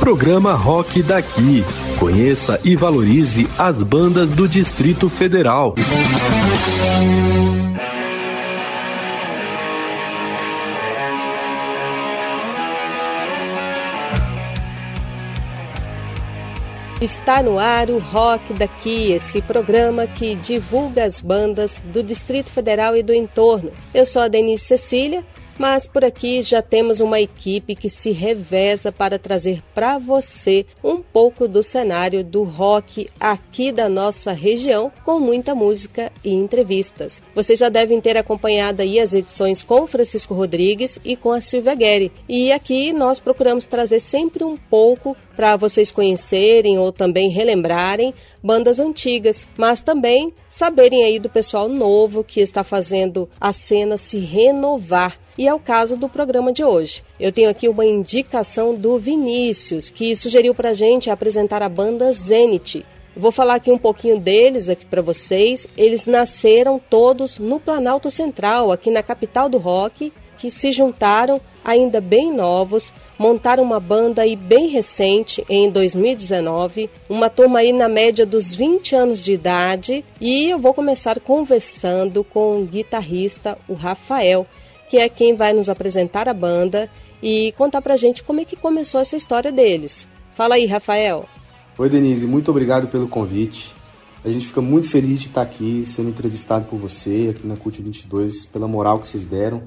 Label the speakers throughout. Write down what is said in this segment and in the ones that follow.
Speaker 1: Programa Rock Daqui. Conheça e valorize as bandas do Distrito Federal.
Speaker 2: Está no ar o Rock Daqui, esse programa que divulga as bandas do Distrito Federal e do entorno. Eu sou a Denise Cecília mas por aqui já temos uma equipe que se reveza para trazer para você um pouco do cenário do rock aqui da nossa região, com muita música e entrevistas. Vocês já devem ter acompanhado aí as edições com Francisco Rodrigues e com a Silvia Guerri. E aqui nós procuramos trazer sempre um pouco para vocês conhecerem ou também relembrarem bandas antigas, mas também saberem aí do pessoal novo que está fazendo a cena se renovar e é o caso do programa de hoje. Eu tenho aqui uma indicação do Vinícius, que sugeriu para gente apresentar a banda Zenith. Vou falar aqui um pouquinho deles aqui para vocês. Eles nasceram todos no Planalto Central, aqui na capital do rock, que se juntaram ainda bem novos, montaram uma banda aí bem recente em 2019, uma turma aí na média dos 20 anos de idade, e eu vou começar conversando com o guitarrista, o Rafael que é quem vai nos apresentar a banda e contar pra gente como é que começou essa história deles. Fala aí, Rafael.
Speaker 3: Oi, Denise, muito obrigado pelo convite. A gente fica muito feliz de estar aqui sendo entrevistado por você aqui na CUT 22, pela moral que vocês deram.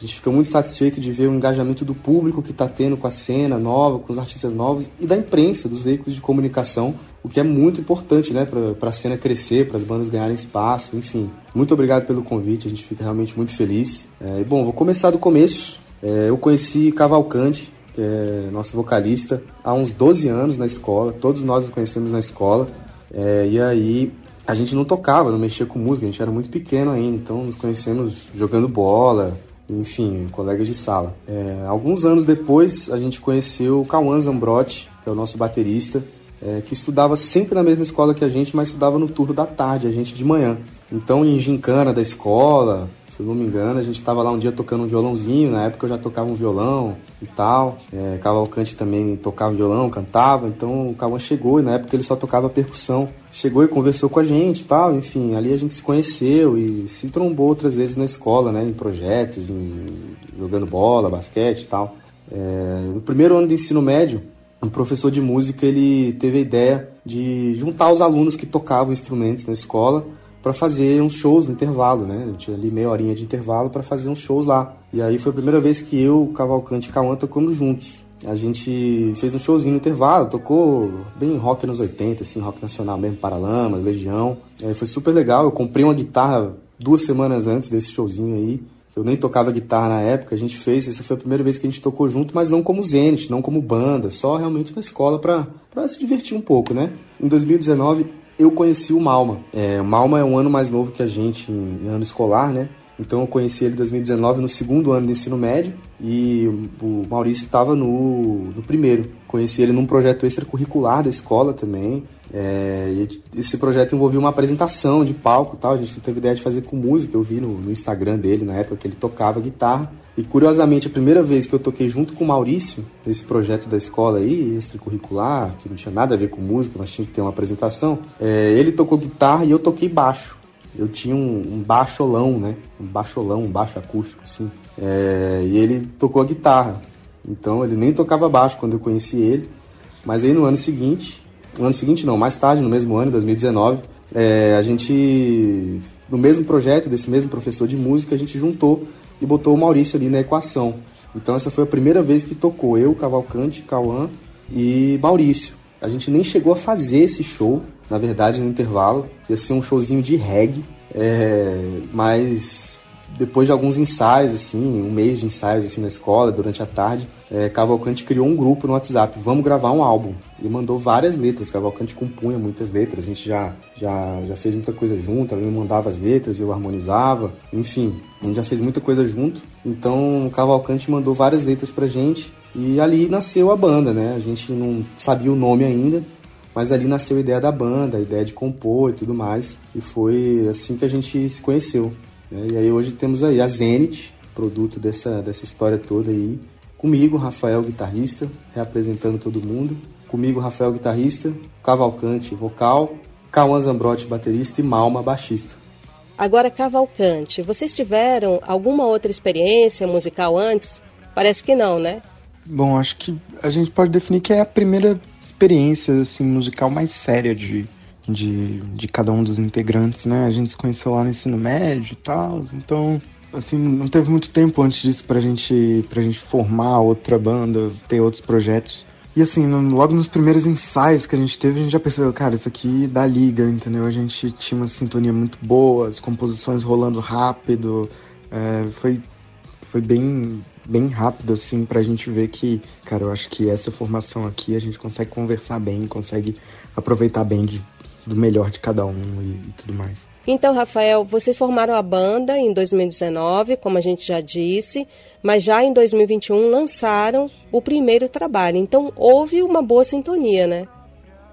Speaker 3: A gente fica muito satisfeito de ver o engajamento do público que está tendo com a cena nova, com os artistas novos e da imprensa, dos veículos de comunicação, o que é muito importante né, para a cena crescer, para as bandas ganharem espaço, enfim. Muito obrigado pelo convite, a gente fica realmente muito feliz. É, bom, vou começar do começo. É, eu conheci Cavalcante, que é nosso vocalista, há uns 12 anos na escola, todos nós o conhecemos na escola. É, e aí a gente não tocava, não mexia com música, a gente era muito pequeno ainda, então nos conhecemos jogando bola, enfim, colegas de sala. É, alguns anos depois, a gente conheceu o Cauã Zambrotti, que é o nosso baterista, é, que estudava sempre na mesma escola que a gente, mas estudava no turno da tarde, a gente de manhã. Então, em gincana da escola, se eu não me engano, a gente estava lá um dia tocando um violãozinho, na época eu já tocava um violão e tal. É, Cavalcante também tocava violão, cantava, então o Cauã chegou e na época ele só tocava percussão. Chegou e conversou com a gente e tal, enfim, ali a gente se conheceu e se trombou outras vezes na escola, né, em projetos, em, jogando bola, basquete e tal. É, no primeiro ano de ensino médio, um professor de música ele teve a ideia de juntar os alunos que tocavam instrumentos na escola para fazer uns shows no intervalo, né? Eu tinha ali meia horinha de intervalo para fazer uns shows lá. E aí foi a primeira vez que eu, Cavalcante e Cauã tocamos juntos. A gente fez um showzinho no intervalo, tocou bem rock nos 80, assim, rock nacional mesmo, Paralamas, Legião. É, foi super legal. Eu comprei uma guitarra duas semanas antes desse showzinho aí. Eu nem tocava guitarra na época, a gente fez, essa foi a primeira vez que a gente tocou junto, mas não como Zenith, não como banda, só realmente na escola para se divertir um pouco, né? Em 2019 eu conheci o Malma. É, o Malma é um ano mais novo que a gente em, ano escolar, né? Então eu conheci ele em 2019 no segundo ano de ensino médio e o Maurício estava no, no primeiro. Conheci ele num projeto extracurricular da escola também. É, esse projeto envolvia uma apresentação de palco tal. A gente teve ideia de fazer com música. Eu vi no, no, Instagram dele na época que ele tocava guitarra. E curiosamente, a primeira vez que eu toquei junto com o Maurício, nesse projeto da escola aí, extracurricular, que não tinha nada a ver com música, mas tinha que ter uma apresentação, é, ele tocou guitarra e eu toquei baixo. Eu tinha um, um baixolão, né? Um baixolão, um baixo acústico, assim. É, e ele tocou a guitarra. Então ele nem tocava baixo quando eu conheci ele. Mas aí no ano seguinte, no ano seguinte não, mais tarde, no mesmo ano, 2019, é, a gente, no mesmo projeto desse mesmo professor de música, a gente juntou e botou o Maurício ali na equação. Então essa foi a primeira vez que tocou eu, Cavalcante, Cauã e Maurício. A gente nem chegou a fazer esse show, na verdade, no intervalo. Ia ser um showzinho de reggae, é, mas depois de alguns ensaios, assim, um mês de ensaios assim na escola, durante a tarde, é, Cavalcante criou um grupo no WhatsApp, vamos gravar um álbum. E mandou várias letras, Cavalcante compunha muitas letras, a gente já, já, já fez muita coisa junto, ela me mandava as letras, eu harmonizava, enfim, a gente já fez muita coisa junto. Então Cavalcante mandou várias letras pra gente e ali nasceu a banda, né? A gente não sabia o nome ainda, mas ali nasceu a ideia da banda, a ideia de compor e tudo mais. E foi assim que a gente se conheceu. Né? E aí hoje temos aí a Zenit, produto dessa, dessa história toda aí. Comigo, Rafael, guitarrista, reapresentando todo mundo. Comigo, Rafael, guitarrista, Cavalcante, vocal, Cauã Zambrotti, baterista e Malma, baixista.
Speaker 2: Agora, Cavalcante, vocês tiveram alguma outra experiência musical antes? Parece que não, né?
Speaker 4: Bom, acho que a gente pode definir que é a primeira experiência assim, musical mais séria de, de, de cada um dos integrantes, né? A gente se conheceu lá no ensino médio e tal, então assim, não teve muito tempo antes disso pra gente, pra gente formar outra banda, ter outros projetos. E assim, logo nos primeiros ensaios que a gente teve, a gente já percebeu, cara, isso aqui dá liga, entendeu? A gente tinha uma sintonia muito boa, as composições rolando rápido, é, foi, foi bem, bem rápido, assim, pra gente ver que, cara, eu acho que essa formação aqui a gente consegue conversar bem, consegue aproveitar bem de, do melhor de cada um e, e tudo mais.
Speaker 2: Então, Rafael, vocês formaram a banda em 2019, como a gente já disse, mas já em 2021 lançaram o primeiro trabalho. Então, houve uma boa sintonia, né?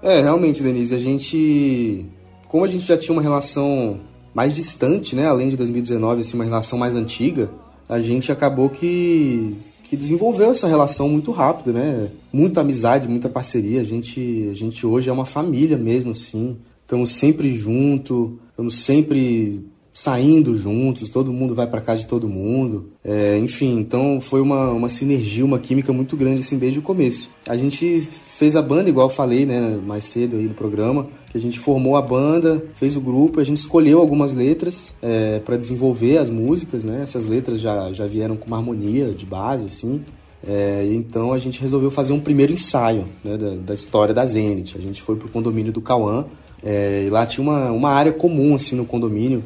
Speaker 3: É, realmente, Denise, a gente. Como a gente já tinha uma relação mais distante, né? Além de 2019, assim, uma relação mais antiga, a gente acabou que, que desenvolveu essa relação muito rápido, né? Muita amizade, muita parceria. A gente, a gente hoje é uma família mesmo, assim. Estamos sempre juntos estamos sempre saindo juntos, todo mundo vai para casa de todo mundo. É, enfim, então foi uma, uma sinergia, uma química muito grande assim desde o começo. A gente fez a banda, igual falei né, mais cedo aí no programa, que a gente formou a banda, fez o grupo, a gente escolheu algumas letras é, para desenvolver as músicas, né? Essas letras já, já vieram com uma harmonia de base, assim. É, então a gente resolveu fazer um primeiro ensaio né, da, da história da Zenit. A gente foi pro condomínio do Cauã, é, e lá tinha uma, uma área comum, assim, no condomínio,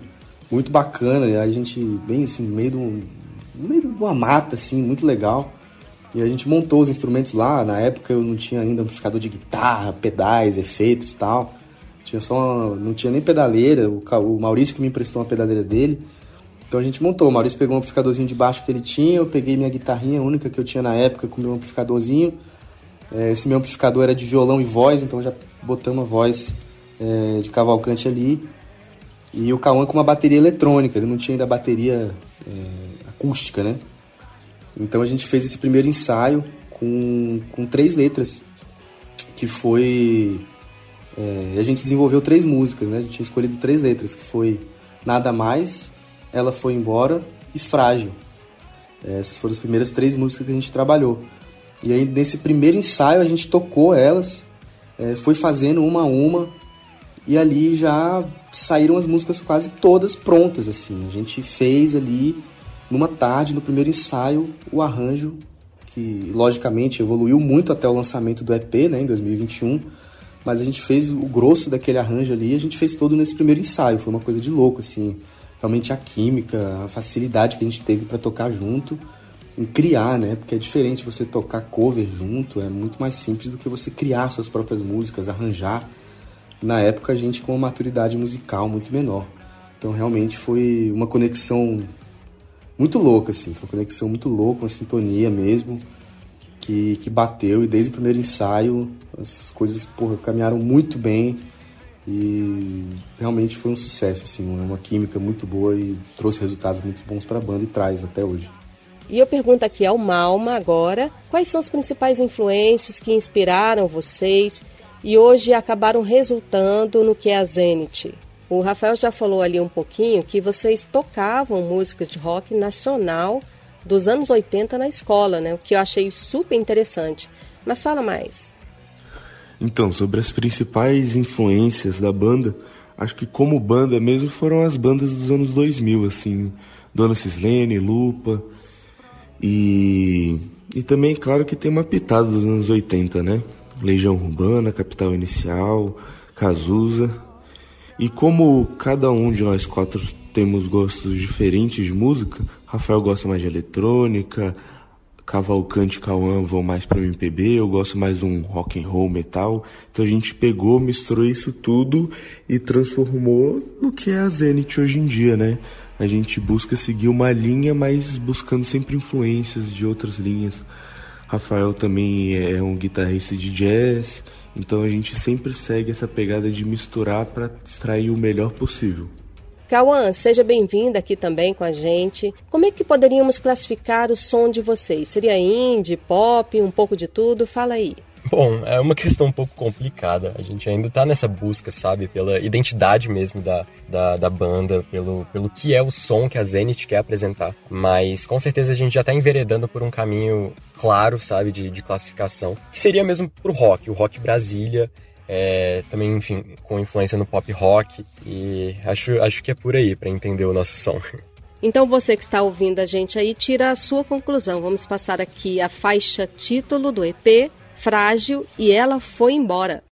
Speaker 3: muito bacana. E a gente, bem assim, no meio, no meio de uma mata, assim, muito legal. E a gente montou os instrumentos lá. Na época eu não tinha ainda amplificador de guitarra, pedais, efeitos tal. Tinha só uma, não tinha nem pedaleira. O, o Maurício que me emprestou uma pedaleira dele. Então a gente montou. O Maurício pegou um amplificadorzinho de baixo que ele tinha. Eu peguei minha guitarrinha, única que eu tinha na época, com meu amplificadorzinho. É, esse meu amplificador era de violão e voz, então já botamos a voz é, de Cavalcante ali. E o Cauã com uma bateria eletrônica, ele não tinha ainda bateria é, acústica, né? Então a gente fez esse primeiro ensaio com, com três letras, que foi... É, a gente desenvolveu três músicas, né? A gente tinha escolhido três letras, que foi Nada Mais, Ela Foi Embora e Frágil. É, essas foram as primeiras três músicas que a gente trabalhou. E aí nesse primeiro ensaio a gente tocou elas, é, foi fazendo uma a uma, e ali já saíram as músicas quase todas prontas assim. A gente fez ali numa tarde no primeiro ensaio o arranjo que logicamente evoluiu muito até o lançamento do EP, né, em 2021. Mas a gente fez o grosso daquele arranjo ali, a gente fez todo nesse primeiro ensaio. Foi uma coisa de louco assim. Realmente a química, a facilidade que a gente teve para tocar junto, em criar, né? Porque é diferente você tocar cover junto, é muito mais simples do que você criar suas próprias músicas, arranjar na época a gente com uma maturidade musical muito menor. Então realmente foi uma conexão muito louca, assim, foi uma conexão muito louca, uma sintonia mesmo, que, que bateu e desde o primeiro ensaio as coisas porra, caminharam muito bem e realmente foi um sucesso, assim, uma química muito boa e trouxe resultados muito bons para a banda e traz até hoje.
Speaker 2: E eu pergunto aqui ao Malma agora, quais são as principais influências que inspiraram vocês e hoje acabaram resultando no que é a Zenith. O Rafael já falou ali um pouquinho que vocês tocavam músicas de rock nacional dos anos 80 na escola, né? O que eu achei super interessante. Mas fala mais.
Speaker 5: Então, sobre as principais influências da banda, acho que como banda mesmo foram as bandas dos anos 2000, assim, Dona Cislene, Lupa, e, e também, claro que tem uma pitada dos anos 80, né? Legião Urbana, Capital Inicial, Cazuza. E como cada um de nós quatro temos gostos diferentes de música, Rafael gosta mais de eletrônica, Cavalcante e Cauã vão mais para o MPB, eu gosto mais de um rock and roll, metal. Então a gente pegou, misturou isso tudo e transformou no que é a Zenith hoje em dia, né? A gente busca seguir uma linha, mas buscando sempre influências de outras linhas. Rafael também é um guitarrista de jazz, então a gente sempre segue essa pegada de misturar para extrair o melhor possível.
Speaker 6: Cauã, seja bem-vinda aqui também com a gente. Como é que poderíamos classificar o som de vocês? Seria indie, pop, um pouco de tudo? Fala aí.
Speaker 7: Bom, é uma questão um pouco complicada. A gente ainda tá nessa busca, sabe, pela identidade mesmo da, da, da, banda, pelo, pelo que é o som que a Zenith quer apresentar. Mas com certeza a gente já tá enveredando por um caminho claro, sabe, de, de classificação, que seria mesmo pro rock, o rock Brasília. É, também, enfim, com influência no pop rock. E acho, acho que é por aí para entender o nosso som.
Speaker 6: Então você que está ouvindo a gente aí, tira a sua conclusão. Vamos passar aqui a faixa título do EP, frágil e ela foi embora.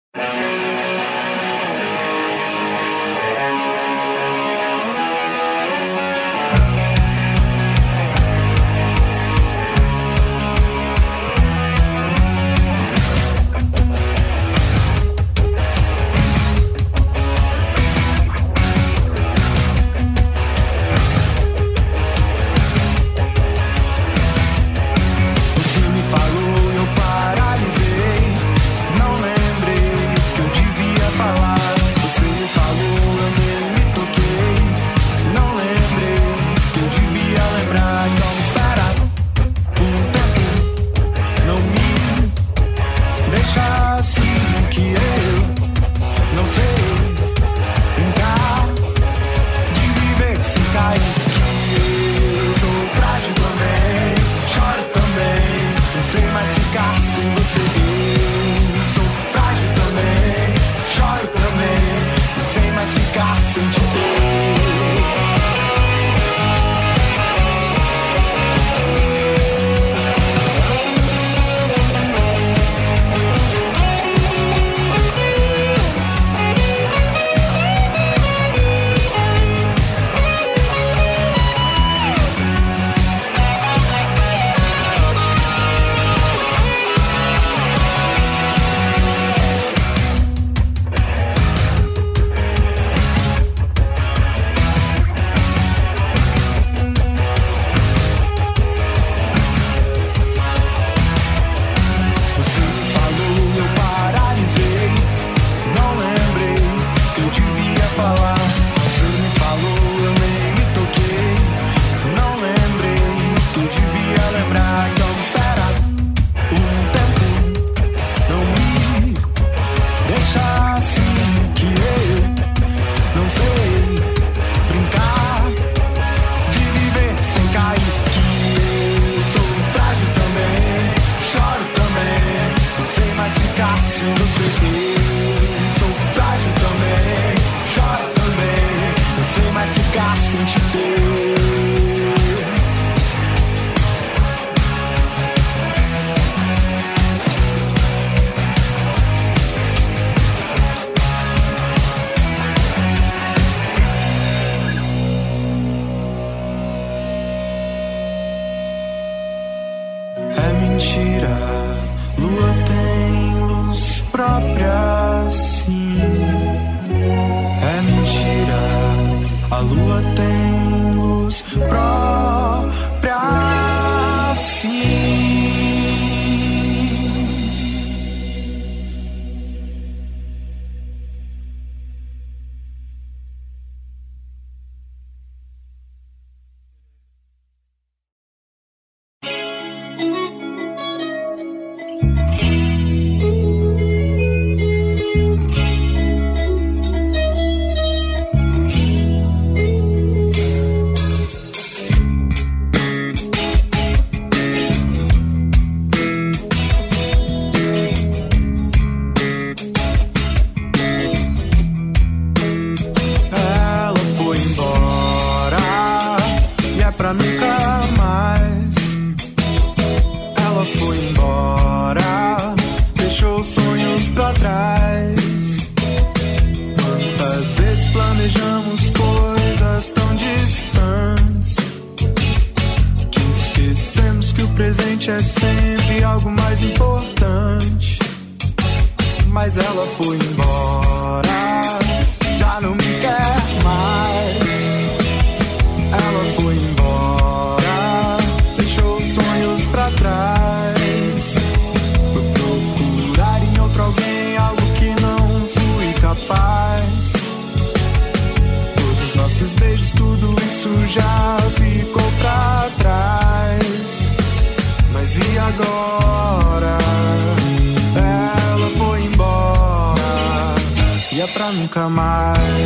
Speaker 6: própria, sim. É mentira, a lua tem luz própria. Pra nunca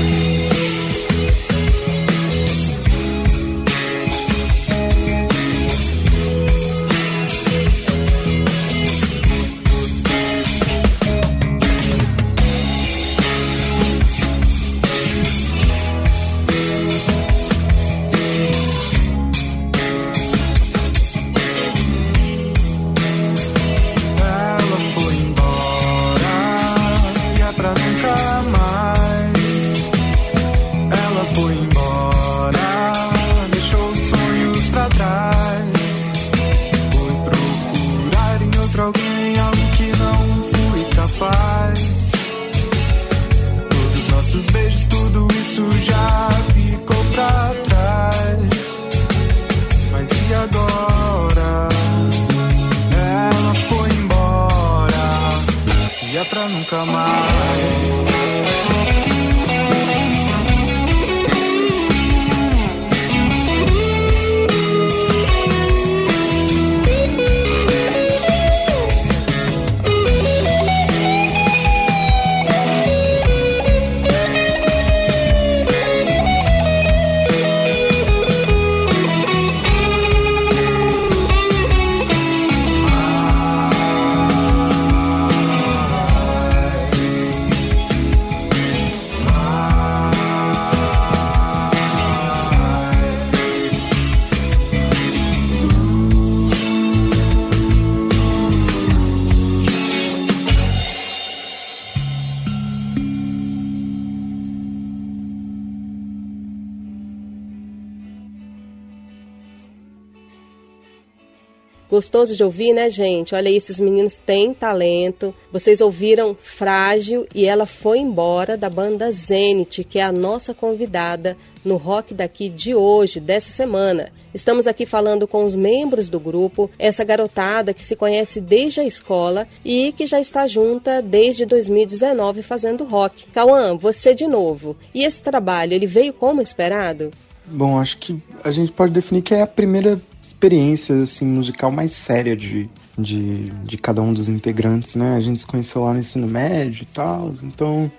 Speaker 2: Gostoso de ouvir, né, gente? Olha aí, esses meninos têm talento. Vocês ouviram Frágil e ela foi embora da banda Zenit, que é a nossa convidada no rock daqui de hoje, dessa semana. Estamos aqui falando com os membros do grupo, essa garotada que se conhece desde a escola e que já está junta desde 2019 fazendo rock. Cauã, você de novo. E esse trabalho, ele veio como esperado?
Speaker 4: Bom, acho que a gente pode definir que é a primeira experiência assim, musical mais séria de, de, de cada um dos integrantes, né? A gente se conheceu lá no ensino médio e tal, então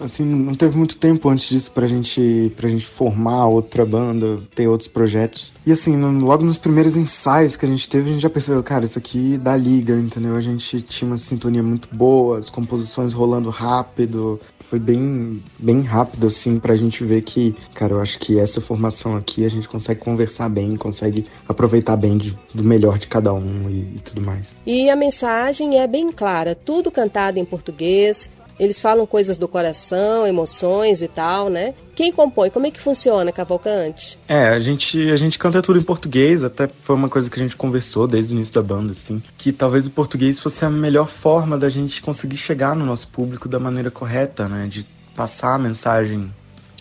Speaker 4: assim, não teve muito tempo antes disso pra gente, pra gente formar outra banda, ter outros projetos. E assim, no, logo nos primeiros ensaios que a gente teve, a gente já percebeu, cara, isso aqui dá liga, entendeu? A gente tinha uma sintonia muito boa, as composições rolando rápido. Foi bem, bem rápido, assim, pra gente ver que, cara, eu acho que essa formação aqui a gente consegue conversar bem, consegue aproveitar bem de, do melhor de cada um e, e tudo mais.
Speaker 2: E a mensagem é bem clara, tudo cantado em português, eles falam coisas do coração, emoções e tal, né? Quem compõe? Como é que funciona, Cavalcante?
Speaker 4: É, a gente, a gente canta tudo em português, até foi uma coisa que a gente conversou desde o início da banda, assim, que talvez o português fosse a melhor forma da gente conseguir chegar no nosso público da maneira correta, né? De passar a mensagem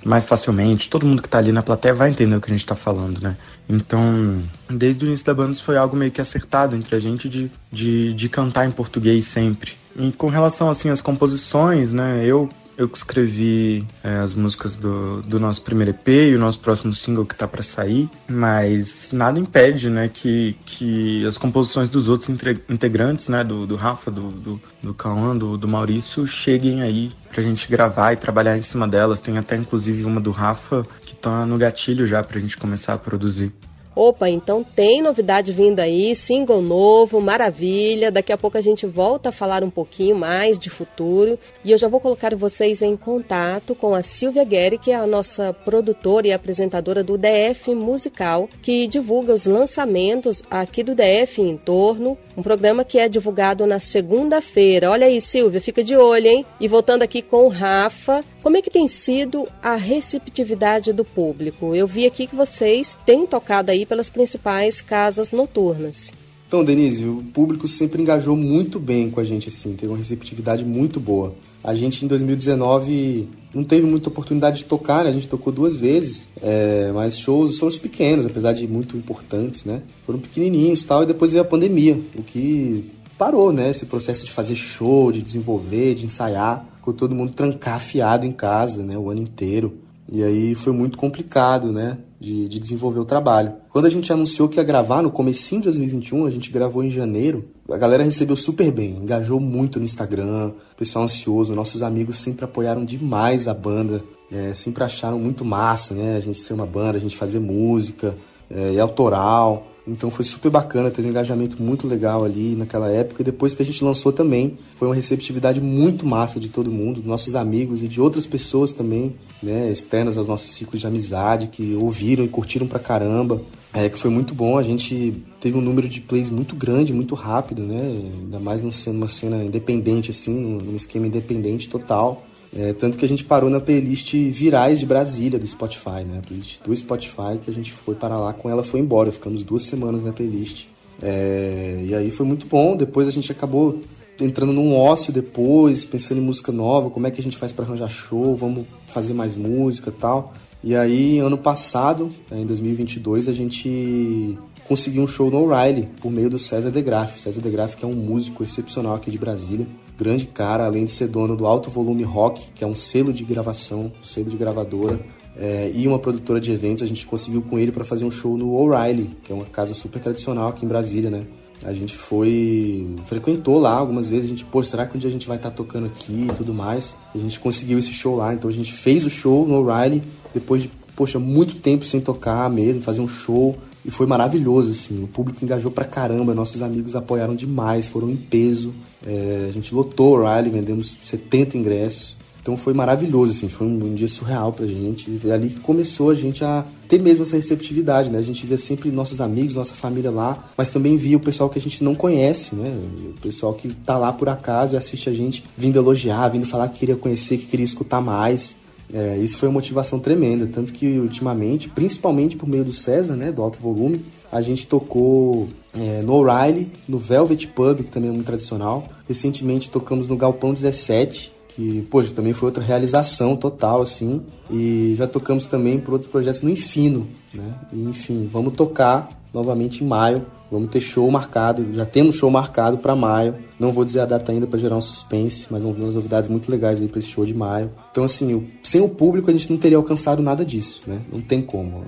Speaker 4: mais facilmente. Todo mundo que tá ali na plateia vai entender o que a gente tá falando, né? Então, desde o início da banda, isso foi algo meio que acertado entre a gente de, de, de cantar em português sempre. E com relação assim às composições, né? Eu eu que escrevi é, as músicas do, do nosso primeiro EP e o nosso próximo single que tá para sair, mas nada impede, né, que, que as composições dos outros integrantes, né, do, do Rafa, do, do, do do, do Maurício, cheguem aí pra gente gravar e trabalhar em cima delas. Tem até inclusive uma do Rafa que tá no gatilho já pra gente começar a produzir.
Speaker 2: Opa, então tem novidade vindo aí, single novo, maravilha. Daqui a pouco a gente volta a falar um pouquinho mais de futuro. E eu já vou colocar vocês em contato com a Silvia Guerri, que é a nossa produtora e apresentadora do DF Musical, que divulga os lançamentos aqui do DF em torno. Um programa que é divulgado na segunda-feira. Olha aí, Silvia, fica de olho, hein? E voltando aqui com o Rafa, como é que tem sido a receptividade do público? Eu vi aqui que vocês têm tocado aí pelas principais casas noturnas.
Speaker 3: Então, Denise, o público sempre engajou muito bem com a gente, assim, teve uma receptividade muito boa. A gente, em 2019, não teve muita oportunidade de tocar, né? A gente tocou duas vezes, é, mas shows são os pequenos, apesar de muito importantes, né? Foram pequenininhos tal, e depois veio a pandemia, o que parou, né? Esse processo de fazer show, de desenvolver, de ensaiar ficou todo mundo trancafiado em casa, né, o ano inteiro. E aí foi muito complicado, né, de, de, desenvolver o trabalho. Quando a gente anunciou que ia gravar no comecinho de 2021, a gente gravou em janeiro, a galera recebeu super bem, engajou muito no Instagram, pessoal ansioso, nossos amigos sempre apoiaram demais a banda, é, sempre acharam muito massa, né, a gente ser uma banda, a gente fazer música, é, e autoral, então foi super bacana, teve um engajamento muito legal ali naquela época. E depois que a gente lançou também, foi uma receptividade muito massa de todo mundo, nossos amigos e de outras pessoas também, né, externas aos nossos ciclos de amizade, que ouviram e curtiram pra caramba. É, que foi muito bom, a gente teve um número de plays muito grande, muito rápido, né? Ainda mais numa cena independente, assim, num esquema independente total. É, tanto que a gente parou na playlist Virais de Brasília do Spotify, né? A playlist do Spotify que a gente foi para lá com ela foi embora. Ficamos duas semanas na playlist. É, e aí foi muito bom. Depois a gente acabou entrando num ócio depois, pensando em música nova, como é que a gente faz para arranjar show, vamos fazer mais música tal. E aí, ano passado, né, em 2022, a gente conseguiu um show no O'Reilly por meio do César De Graaf. César De Graaf que é um músico excepcional aqui de Brasília grande cara, além de ser dono do Alto Volume Rock, que é um selo de gravação, um selo de gravadora, é, e uma produtora de eventos, a gente conseguiu com ele para fazer um show no O'Reilly, que é uma casa super tradicional aqui em Brasília, né? A gente foi, frequentou lá algumas vezes, a gente, pô, será que um dia a gente vai estar tá tocando aqui e tudo mais? A gente conseguiu esse show lá, então a gente fez o show no O'Reilly, depois de, poxa, muito tempo sem tocar mesmo, fazer um show, e foi maravilhoso, assim, o público engajou pra caramba, nossos amigos apoiaram demais, foram em peso, é, a gente lotou o Riley, vendemos 70 ingressos. Então foi maravilhoso, assim, foi um, um, dia surreal pra gente. E ali que começou a gente a ter mesmo essa receptividade, né? A gente via sempre nossos amigos, nossa família lá, mas também via o pessoal que a gente não conhece, né? O pessoal que tá lá por acaso e assiste a gente vindo elogiar, vindo falar que queria conhecer, que queria escutar mais. É, isso foi uma motivação tremenda, tanto que ultimamente, principalmente por meio do César, né, do alto volume, a gente tocou é, no O'Reilly, no Velvet Pub, que também é muito tradicional. Recentemente tocamos no Galpão 17, que, poxa, também foi outra realização total, assim. E já tocamos também por outros projetos no Infino, né? E, enfim, vamos tocar novamente em maio. Vamos ter show marcado, já temos show marcado para maio. Não vou dizer a data ainda para gerar um suspense, mas vamos ver umas novidades muito legais aí para esse show de maio. Então, assim, sem o público a gente não teria alcançado nada disso, né? Não tem como.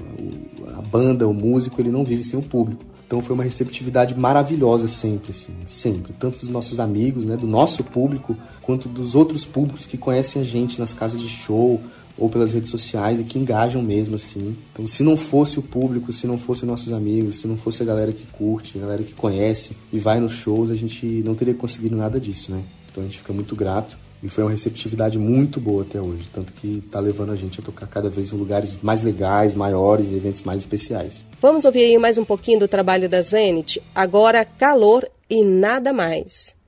Speaker 3: A banda, o músico, ele não vive sem o público. Então foi uma receptividade maravilhosa sempre, assim, sempre. Tanto dos nossos amigos, né, do nosso público, quanto dos outros públicos que conhecem a gente nas casas de show ou pelas redes sociais e que engajam mesmo, assim. Então se não fosse o público, se não fosse nossos amigos, se não fosse a galera que curte, a galera que conhece e vai nos shows, a gente não teria conseguido nada disso, né? Então a gente fica muito grato. E foi uma receptividade muito boa até hoje, tanto que está levando a gente a tocar cada vez em lugares mais legais, maiores, eventos mais especiais.
Speaker 6: Vamos ouvir aí mais um pouquinho do trabalho da Zenit. Agora, calor e nada mais.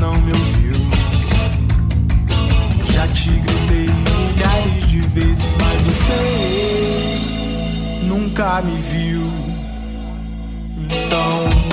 Speaker 6: não me ouviu. Já te gritei milhares de vezes, mas você nunca me viu. Então.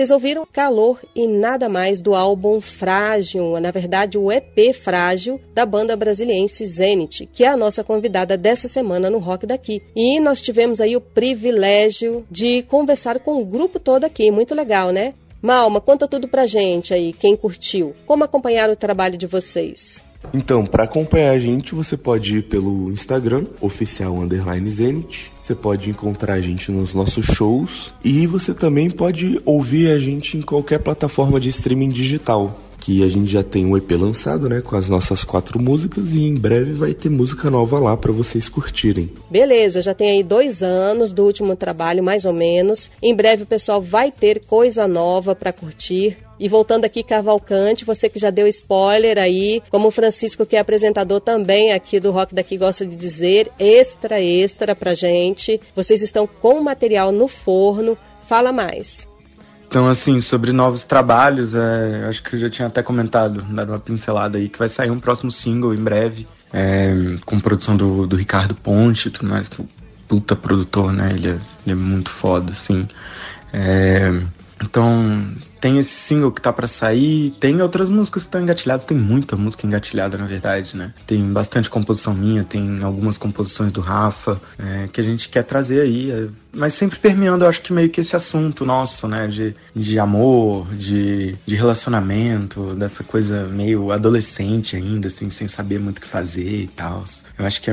Speaker 2: Vocês ouviram Calor e Nada Mais do álbum Frágil, na verdade o EP Frágil da banda brasiliense Zenit, que é a nossa convidada dessa semana no Rock Daqui. E nós tivemos aí o privilégio de conversar com o grupo todo aqui, muito legal, né? Malma, conta tudo pra gente aí, quem curtiu. Como acompanhar o trabalho de vocês?
Speaker 5: Então, para acompanhar a gente, você pode ir pelo Instagram, oficial underline Zenit. Você pode encontrar a gente nos nossos shows e você também pode ouvir a gente em qualquer plataforma de streaming digital. Que a gente já tem um EP lançado, né, com as nossas quatro músicas e em breve vai ter música nova lá para vocês curtirem.
Speaker 2: Beleza, já tem aí dois anos do último trabalho, mais ou menos. Em breve o pessoal vai ter coisa nova para curtir. E voltando aqui, Cavalcante, você que já deu spoiler aí, como o Francisco, que é apresentador também aqui do Rock Daqui, gosta de dizer, extra, extra pra gente. Vocês estão com material no forno. Fala mais.
Speaker 4: Então, assim, sobre novos trabalhos, é, acho que eu já tinha até comentado, dado uma pincelada aí, que vai sair um próximo single em breve, é, com produção do, do Ricardo Ponte e tudo mais, que é puta produtor, né? Ele é, ele é muito foda, assim. É, então, tem esse single que tá para sair, tem outras músicas que estão engatilhadas, tem muita música engatilhada na verdade, né? Tem bastante composição minha, tem algumas composições do Rafa é, que a gente quer trazer aí, é, mas sempre permeando, eu acho que meio que esse assunto nosso, né? De, de amor, de, de relacionamento, dessa coisa meio adolescente ainda, assim, sem saber muito o que fazer e tal. Eu acho que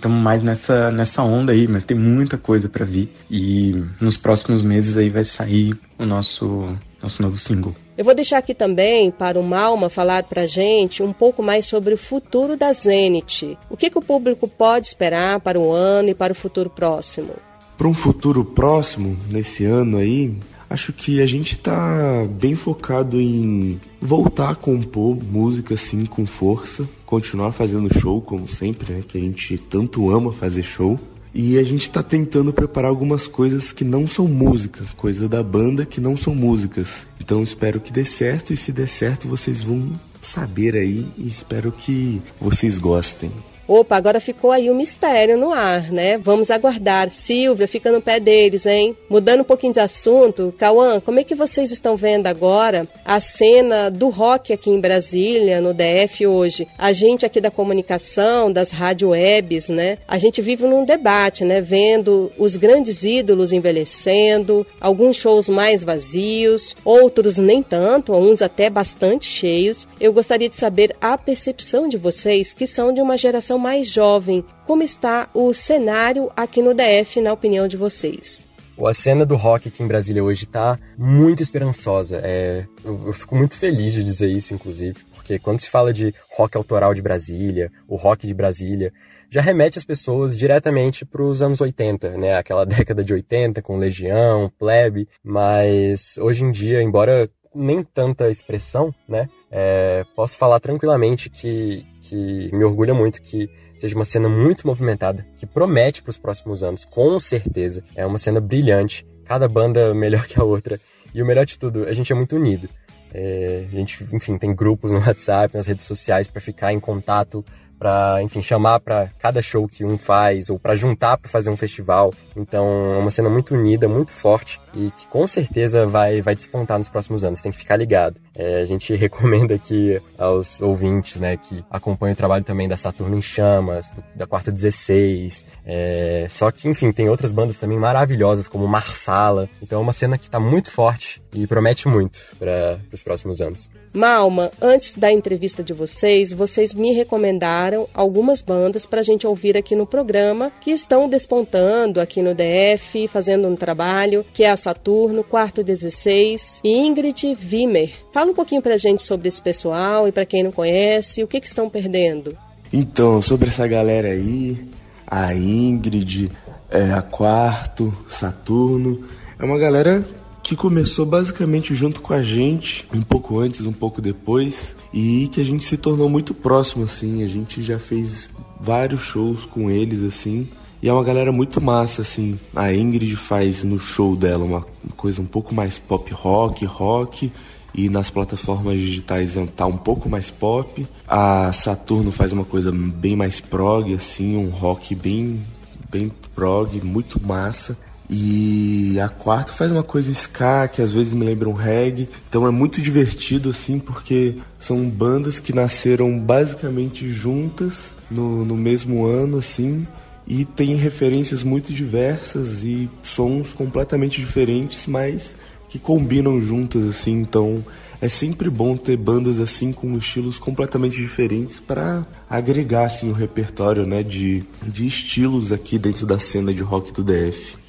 Speaker 4: estamos mais nessa, nessa onda aí, mas tem muita coisa para vir e nos próximos meses aí vai sair o nosso nosso novo single.
Speaker 2: Eu vou deixar aqui também para o Malma falar para a gente um pouco mais sobre o futuro da Zenit. O que, que o público pode esperar para o ano e para o futuro próximo?
Speaker 5: Para um futuro próximo, nesse ano aí, acho que a gente está bem focado em voltar a compor música assim com força, continuar fazendo show como sempre, né? Que a gente tanto ama fazer show. E a gente está tentando preparar algumas coisas que não são música, coisas da banda que não são músicas. Então espero que dê certo e se der certo vocês vão saber aí e espero que vocês gostem.
Speaker 2: Opa, agora ficou aí o um mistério no ar, né? Vamos aguardar. Silvia, fica no pé deles, hein? Mudando um pouquinho de assunto, Cauã, como é que vocês estão vendo agora a cena do rock aqui em Brasília, no DF hoje? A gente aqui da comunicação, das rádio webs, né? A gente vive num debate, né? Vendo os grandes ídolos envelhecendo, alguns shows mais vazios, outros nem tanto, uns até bastante cheios. Eu gostaria de saber a percepção de vocês, que são de uma geração mais jovem, como está o cenário aqui no DF, na opinião de vocês?
Speaker 7: A cena do rock aqui em Brasília hoje está muito esperançosa. É, eu, eu, fico muito feliz de dizer isso, inclusive, porque quando se fala de rock autoral de Brasília, o rock de Brasília, já remete as pessoas diretamente para os anos 80, né? Aquela década de 80 com Legião, Plebe, mas hoje em dia, embora nem tanta expressão, né? É, posso falar tranquilamente que, que me orgulha muito que seja uma cena muito movimentada, que promete para os próximos anos, com certeza. É uma cena brilhante, cada banda melhor que a outra. E o melhor de tudo, a gente é muito unido. É, a gente, enfim, tem grupos no WhatsApp, nas redes sociais para ficar em contato para, enfim, chamar para cada show que um faz ou para juntar para fazer um festival. Então, é uma cena muito unida, muito forte e que com certeza vai vai despontar nos próximos anos. Tem que ficar ligado. É, a gente recomenda aqui aos ouvintes, né, que acompanham o trabalho também da Saturno em Chamas, do, da Quarta 16. É, só que, enfim, tem outras bandas também maravilhosas como Marsala. Então, é uma cena que está muito forte e promete muito para os próximos anos.
Speaker 2: Malma, antes da entrevista de vocês, vocês me recomendaram algumas bandas para a gente ouvir aqui no programa que estão despontando aqui no DF, fazendo um trabalho, que é a Saturno, Quarto 16 e Ingrid Wimmer. Fala um pouquinho para a gente sobre esse pessoal e para quem não conhece, o que, que estão perdendo?
Speaker 5: Então, sobre essa galera aí, a Ingrid, é, a Quarto, Saturno, é uma galera que começou basicamente junto com a gente, um pouco antes, um pouco depois, e que a gente se tornou muito próximo, assim. A gente já fez vários shows com eles, assim. E é uma galera muito massa, assim. A Ingrid faz no show dela uma coisa um pouco mais pop rock, rock. E nas plataformas digitais tá um pouco mais pop. A Saturno faz uma coisa bem mais prog, assim, um rock bem, bem prog, muito massa. E a quarta faz uma coisa ska, que às vezes me lembra um reggae. Então é muito divertido, assim, porque são bandas que nasceram basicamente juntas no, no mesmo ano, assim. E tem referências muito diversas e sons completamente diferentes, mas que combinam juntas, assim. Então é sempre bom ter bandas assim com estilos completamente diferentes para agregar assim o repertório, né, de, de estilos aqui dentro da cena de rock do DF.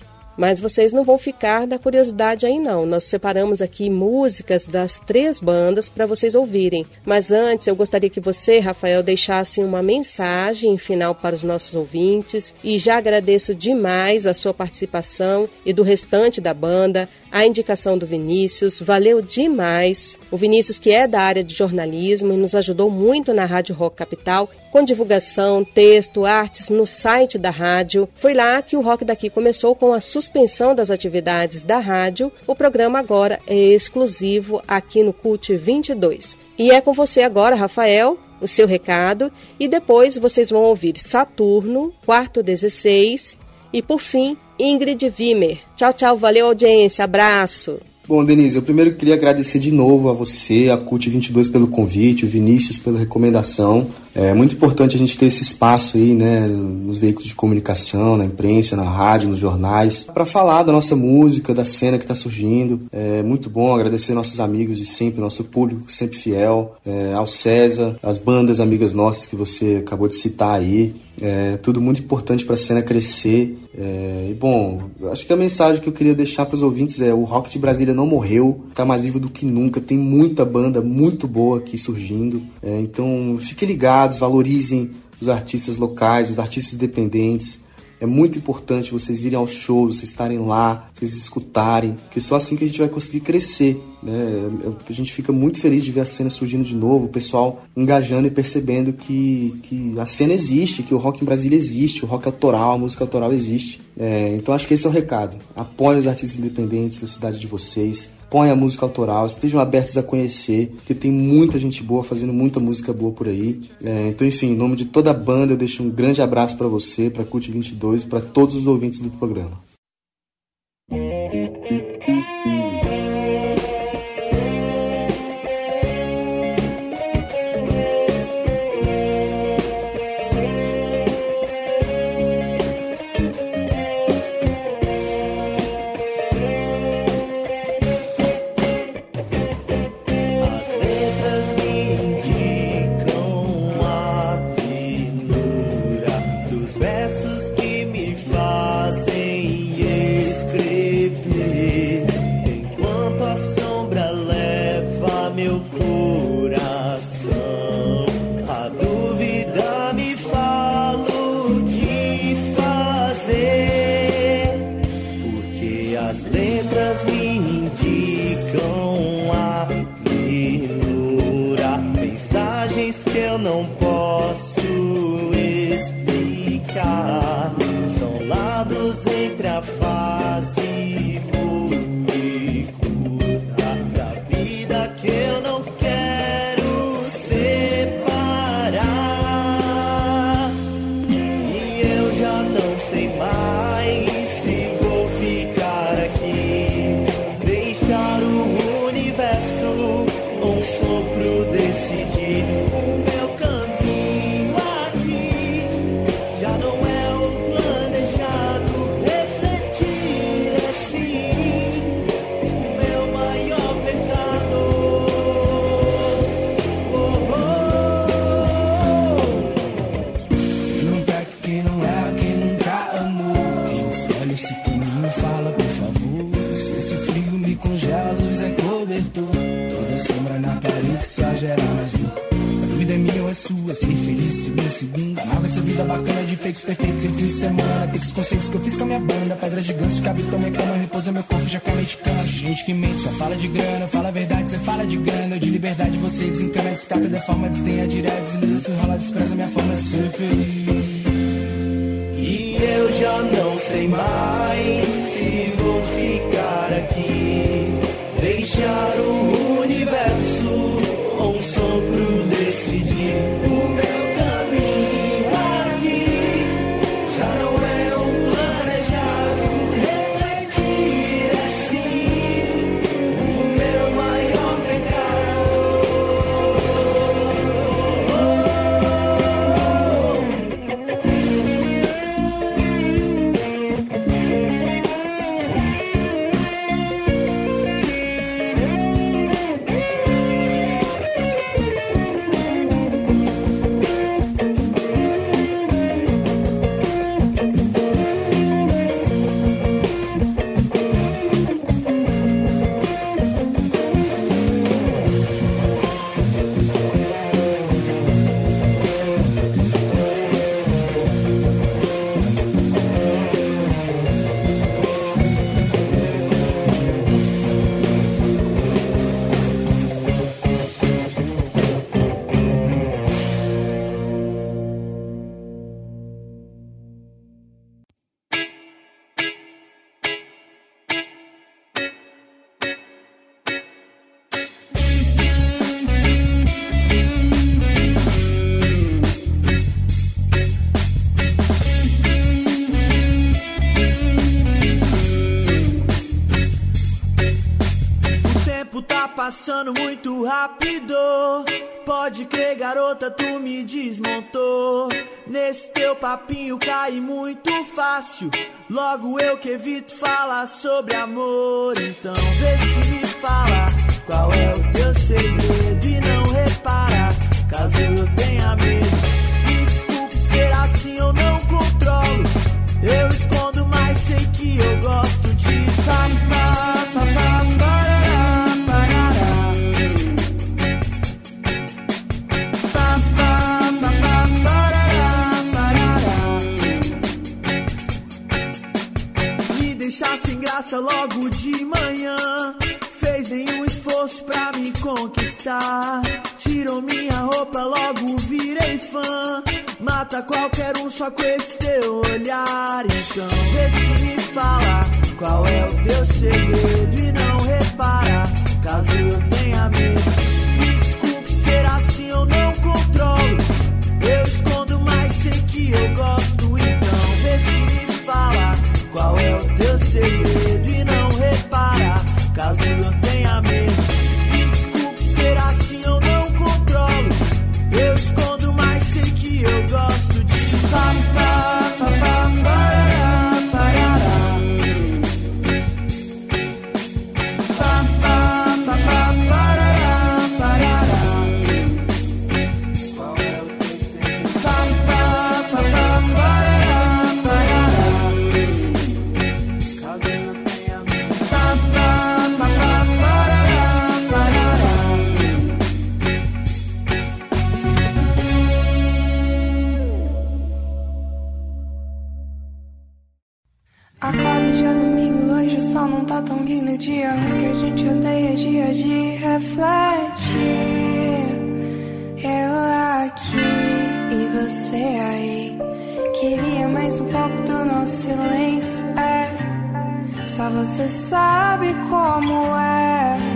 Speaker 2: Mas vocês não vão ficar da curiosidade aí não. Nós separamos aqui músicas das três bandas para vocês ouvirem. Mas antes eu gostaria que você, Rafael, deixasse uma mensagem final para os nossos ouvintes e já agradeço demais a sua participação e do restante da banda, a indicação do Vinícius, valeu demais. O Vinícius que é da área de jornalismo e nos ajudou muito na Rádio Rock Capital com divulgação, texto, artes no site da rádio. Foi lá que o Rock daqui começou com a suspensão das atividades da rádio. O programa agora é exclusivo aqui no CUT 22. E é com você agora, Rafael, o seu recado e depois vocês vão ouvir Saturno, quarto 16 e por fim Ingrid Wimmer. Tchau, tchau, valeu audiência, abraço.
Speaker 3: Bom, Denise, eu primeiro queria agradecer de novo a você, a CUT 22 pelo convite, o Vinícius pela recomendação. É muito importante a gente ter esse espaço aí, né, nos veículos de comunicação, na imprensa, na rádio, nos jornais, para falar da nossa música, da cena que está surgindo. É muito bom agradecer nossos amigos de sempre, nosso público sempre fiel, é, ao César, as bandas amigas nossas que você acabou de citar aí. É tudo muito importante para a cena crescer. É, e bom, acho que a mensagem que eu queria deixar para os ouvintes é: o rock de Brasília não morreu, está mais vivo do que nunca. Tem muita banda muito boa aqui surgindo. É, então fiquem ligados, valorizem os artistas locais, os artistas independentes. É muito importante vocês irem aos shows, vocês estarem lá, vocês escutarem, porque só assim que a gente vai conseguir crescer. Né? A gente fica muito feliz de ver a cena surgindo de novo, o pessoal engajando e percebendo que, que a cena existe, que o rock em Brasília existe, o rock autoral, a música autoral existe. É, então acho que esse é o recado. Apoiem os artistas independentes da cidade de vocês põe a música autoral, estejam abertos a conhecer, porque tem muita gente boa fazendo muita música boa por aí. É, então, enfim, em nome de toda a banda, eu deixo um grande abraço para você, para Cult 22 e para todos os ouvintes do programa.
Speaker 8: defeitos perfeitos em fim de semana. Tem que os conceitos que eu fiz com a minha banda. Pedras gigantes, cabitão, minha cama, repouso meu corpo, já acabei de cama. Gente que mente, só fala de grana, fala a verdade, você fala de grana. Eu de liberdade, você desencana, descarta, deforma, desdenha, direto, desliza, se enrola, despreza minha forma de ser feliz. E eu já não sei mais se vou ficar aqui, deixar o muito rápido. Pode crer, garota, tu me desmontou. Nesse teu papinho cai muito fácil. Logo eu que evito falar sobre amor. Então vê se me fala qual é o teu segredo e não repara caso eu tenha medo. Me desculpe ser assim, eu não controlo. Eu escondo, mas sei que eu gosto de papá, logo de manhã. Fez nenhum esforço pra me conquistar. Tirou minha roupa, logo virei fã. Mata qualquer um só com esse teu olhar. Então vê se me fala qual é o teu segredo e não repara. Caso eu tenha medo, me desculpe ser assim,
Speaker 9: eu não controlo. Eu escondo, mas sei que eu gosto. Caso Dia que a gente odeia, dia de refletir. Eu aqui e você aí. Queria mais um pouco do nosso silêncio, é. Só você sabe como é.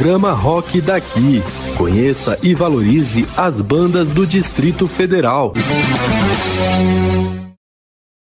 Speaker 1: Programa Rock Daqui. Conheça e valorize as bandas do Distrito Federal.